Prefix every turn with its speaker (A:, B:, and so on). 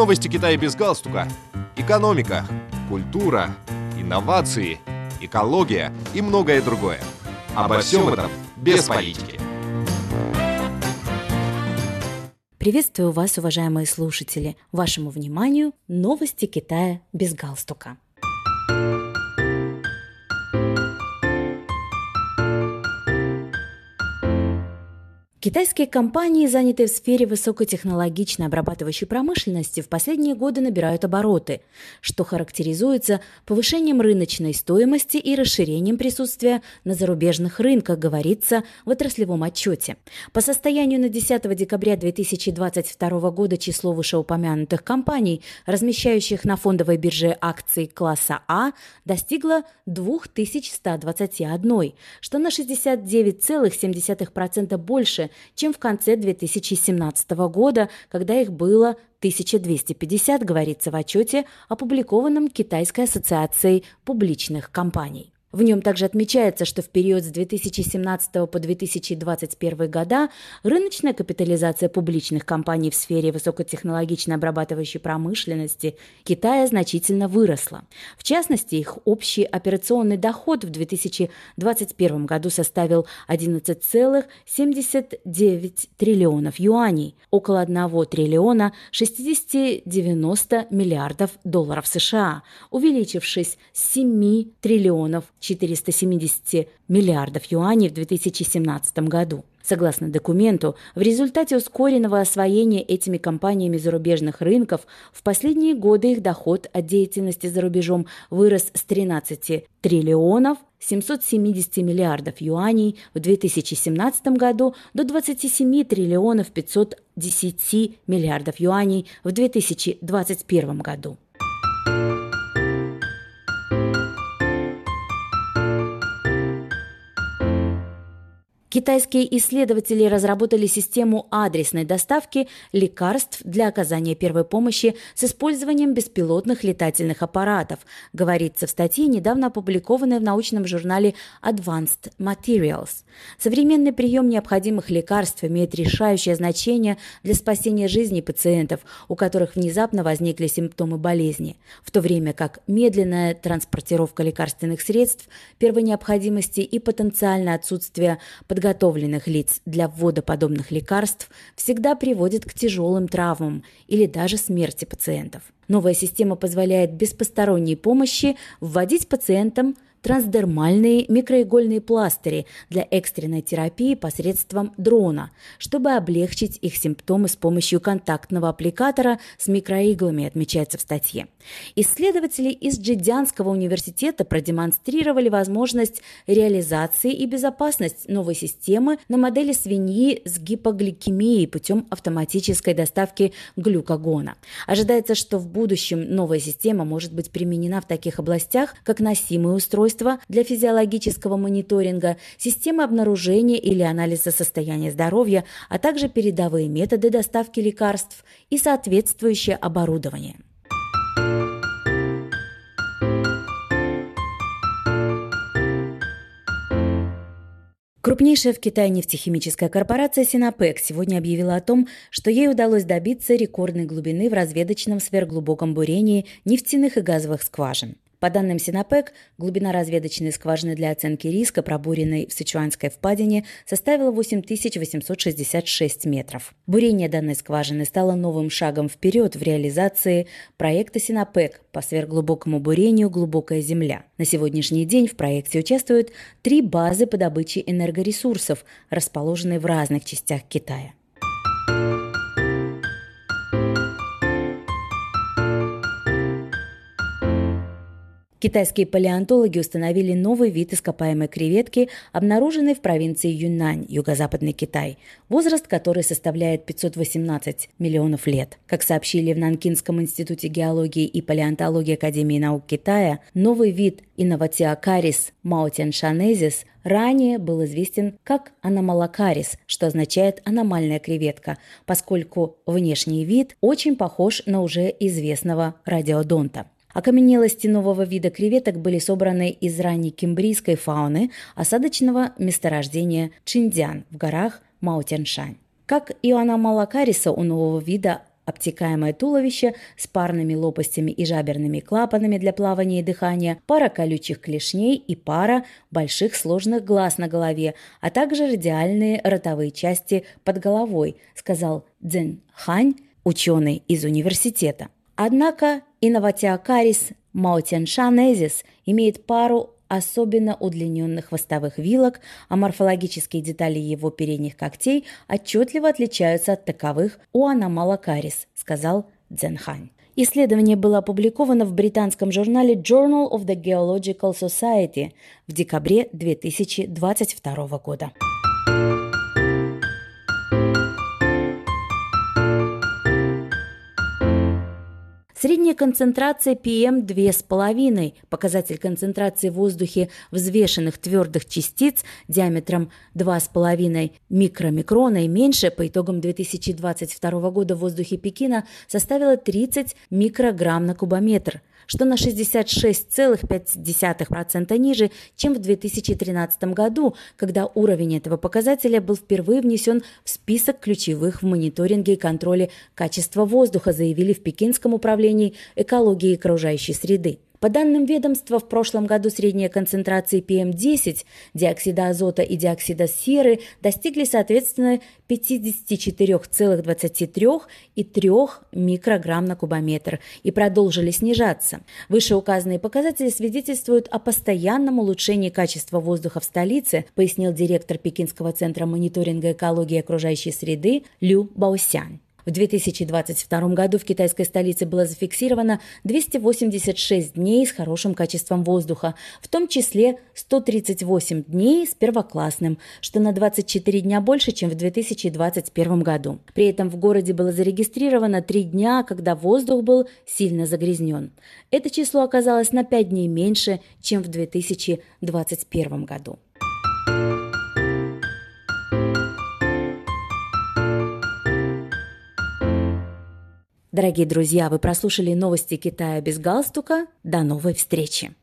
A: Новости Китая без галстука. Экономика, культура, инновации, экология и многое другое. Обо всем этом без политики.
B: Приветствую вас, уважаемые слушатели. Вашему вниманию новости Китая без галстука. Китайские компании, занятые в сфере высокотехнологичной обрабатывающей промышленности, в последние годы набирают обороты, что характеризуется повышением рыночной стоимости и расширением присутствия на зарубежных рынках, говорится в отраслевом отчете. По состоянию на 10 декабря 2022 года число вышеупомянутых компаний, размещающих на фондовой бирже акций класса А, достигло 2121, что на 69,7% больше, чем в конце 2017 года, когда их было 1250, говорится в отчете, опубликованном Китайской ассоциацией публичных компаний. В нем также отмечается, что в период с 2017 по 2021 года рыночная капитализация публичных компаний в сфере высокотехнологичной обрабатывающей промышленности Китая значительно выросла. В частности, их общий операционный доход в 2021 году составил 11,79 триллионов юаней, около 1 триллиона 60-90 миллиардов долларов США, увеличившись с 7 триллионов 470 миллиардов юаней в 2017 году. Согласно документу, в результате ускоренного освоения этими компаниями зарубежных рынков в последние годы их доход от деятельности за рубежом вырос с 13 триллионов 770 миллиардов юаней в 2017 году до 27 триллионов 510 миллиардов юаней в 2021 году. Китайские исследователи разработали систему адресной доставки лекарств для оказания первой помощи с использованием беспилотных летательных аппаратов, говорится в статье, недавно опубликованной в научном журнале Advanced Materials. Современный прием необходимых лекарств имеет решающее значение для спасения жизни пациентов, у которых внезапно возникли симптомы болезни, в то время как медленная транспортировка лекарственных средств первой необходимости и потенциальное отсутствие под подготовленных лиц для ввода подобных лекарств всегда приводит к тяжелым травмам или даже смерти пациентов. Новая система позволяет без посторонней помощи вводить пациентам трансдермальные микроигольные пластыри для экстренной терапии посредством дрона, чтобы облегчить их симптомы с помощью контактного аппликатора с микроиглами, отмечается в статье. Исследователи из Джидянского университета продемонстрировали возможность реализации и безопасность новой системы на модели свиньи с гипогликемией путем автоматической доставки глюкогона. Ожидается, что в будущем новая система может быть применена в таких областях, как носимые устройства, устройства для физиологического мониторинга, системы обнаружения или анализа состояния здоровья, а также передовые методы доставки лекарств и соответствующее оборудование. Крупнейшая в Китае нефтехимическая корпорация Синопек сегодня объявила о том, что ей удалось добиться рекордной глубины в разведочном сверхглубоком бурении нефтяных и газовых скважин. По данным Синопек, глубина разведочной скважины для оценки риска, пробуренной в Сычуанской впадине, составила 8866 метров. Бурение данной скважины стало новым шагом вперед в реализации проекта Синопек по сверхглубокому бурению «Глубокая земля». На сегодняшний день в проекте участвуют три базы по добыче энергоресурсов, расположенные в разных частях Китая. Китайские палеонтологи установили новый вид ископаемой креветки, обнаруженный в провинции Юньнань, юго-западный Китай, возраст которой составляет 518 миллионов лет. Как сообщили в Нанкинском институте геологии и палеонтологии Академии наук Китая, новый вид Инноватиакарис маутеншанезис ранее был известен как аномалакарис, что означает аномальная креветка, поскольку внешний вид очень похож на уже известного радиодонта. Окаменелости нового вида креветок были собраны из ранней кембрийской фауны осадочного месторождения Чиндян в горах Маутяншань. Как и у аномалакариса у нового вида обтекаемое туловище с парными лопастями и жаберными клапанами для плавания и дыхания, пара колючих клешней и пара больших сложных глаз на голове, а также радиальные ротовые части под головой, сказал Цзэн Хань, ученый из университета. Однако Инноватиакарис маутеншанезис имеет пару особенно удлиненных хвостовых вилок, а морфологические детали его передних когтей отчетливо отличаются от таковых у аномалокарис, сказал Дзенхань. Исследование было опубликовано в британском журнале Journal of the Geological Society в декабре 2022 года. Средняя концентрация PM 2,5, показатель концентрации в воздухе взвешенных твердых частиц диаметром 2,5 микромикрона и меньше по итогам 2022 года в воздухе Пекина составила 30 микрограмм на кубометр – что на 66,5% ниже, чем в 2013 году, когда уровень этого показателя был впервые внесен в список ключевых в мониторинге и контроле качества воздуха, заявили в Пекинском управлении экологии окружающей среды. По данным ведомства, в прошлом году средние концентрации PM10, диоксида азота и диоксида серы достигли соответственно 54,23 и 3 микрограмм на кубометр и продолжили снижаться. Вышеуказанные показатели свидетельствуют о постоянном улучшении качества воздуха в столице, пояснил директор Пекинского центра мониторинга экологии окружающей среды Лю Баосянь. В 2022 году в китайской столице было зафиксировано 286 дней с хорошим качеством воздуха, в том числе 138 дней с первоклассным, что на 24 дня больше, чем в 2021 году. При этом в городе было зарегистрировано 3 дня, когда воздух был сильно загрязнен. Это число оказалось на 5 дней меньше, чем в 2021 году. Дорогие друзья, вы прослушали новости Китая без галстука. До новой встречи!